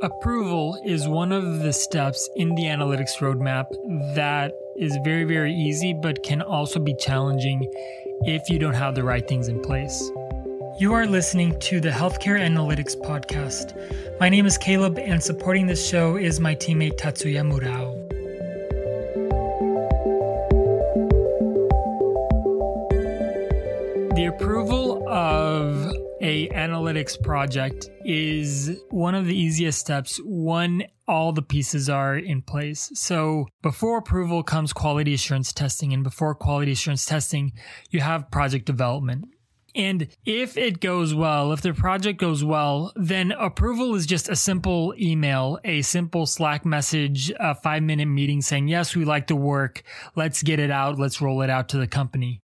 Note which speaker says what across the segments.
Speaker 1: Approval is one of the steps in the analytics roadmap that is very, very easy, but can also be challenging if you don't have the right things in place. You are listening to the Healthcare Analytics Podcast. My name is Caleb, and supporting this show is my teammate Tatsuya Murao. The approval of a analytics project is one of the easiest steps when all the pieces are in place. So before approval comes quality assurance testing and before quality assurance testing, you have project development. And if it goes well, if the project goes well, then approval is just a simple email, a simple Slack message, a five minute meeting saying, yes, we like the work. Let's get it out. Let's roll it out to the company.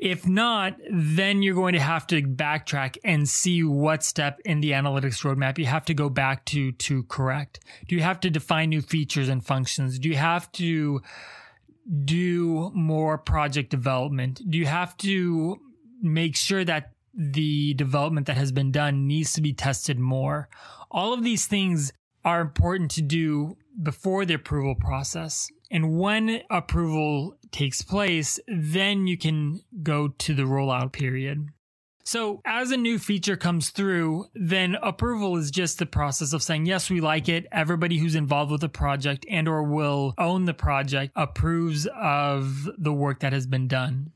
Speaker 1: If not, then you're going to have to backtrack and see what step in the analytics roadmap you have to go back to to correct. Do you have to define new features and functions? Do you have to do more project development? Do you have to make sure that the development that has been done needs to be tested more? All of these things are important to do before the approval process. And when approval takes place, then you can go to the rollout period. So as a new feature comes through, then approval is just the process of saying, yes, we like it. Everybody who's involved with the project and or will own the project approves of the work that has been done.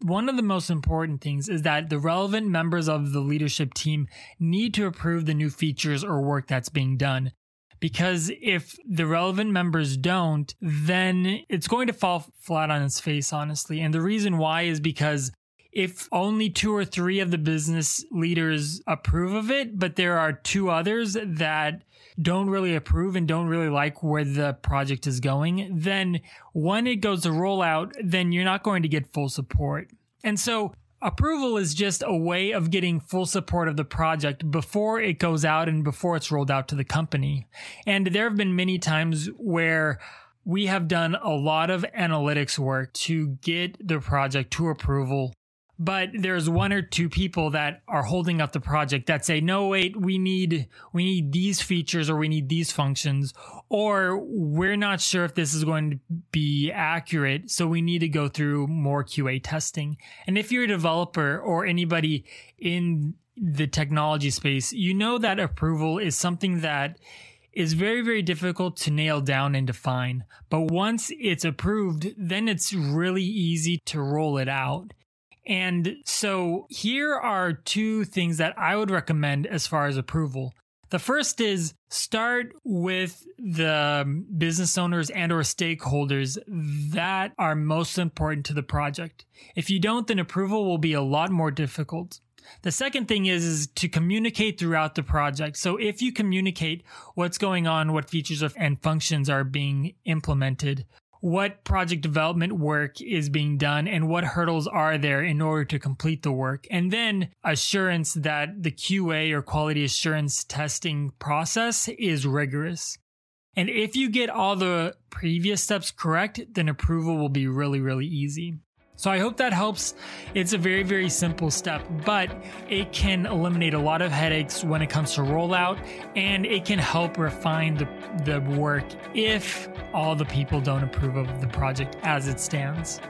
Speaker 1: One of the most important things is that the relevant members of the leadership team need to approve the new features or work that's being done because if the relevant members don't, then it's going to fall flat on its face, honestly. And the reason why is because if only two or three of the business leaders approve of it, but there are two others that don't really approve and don't really like where the project is going, then when it goes to rollout, then you're not going to get full support. And so Approval is just a way of getting full support of the project before it goes out and before it's rolled out to the company. And there have been many times where we have done a lot of analytics work to get the project to approval but there's one or two people that are holding up the project that say no wait we need we need these features or we need these functions or we're not sure if this is going to be accurate so we need to go through more QA testing and if you're a developer or anybody in the technology space you know that approval is something that is very, very difficult to nail down and define. But once it's approved, then it's really easy to roll it out. And so here are two things that I would recommend as far as approval. The first is start with the business owners and or stakeholders that are most important to the project. If you don't, then approval will be a lot more difficult. The second thing is, is to communicate throughout the project. So if you communicate what's going on, what features and functions are being implemented, what project development work is being done and what hurdles are there in order to complete the work. And then assurance that the QA or quality assurance testing process is rigorous. And if you get all the previous steps correct, then approval will be really, really easy. So I hope that helps. It's a very, very simple step, but it can eliminate a lot of headaches when it comes to rollout and it can help refine the, the work if all the people don't approve of the project as it stands.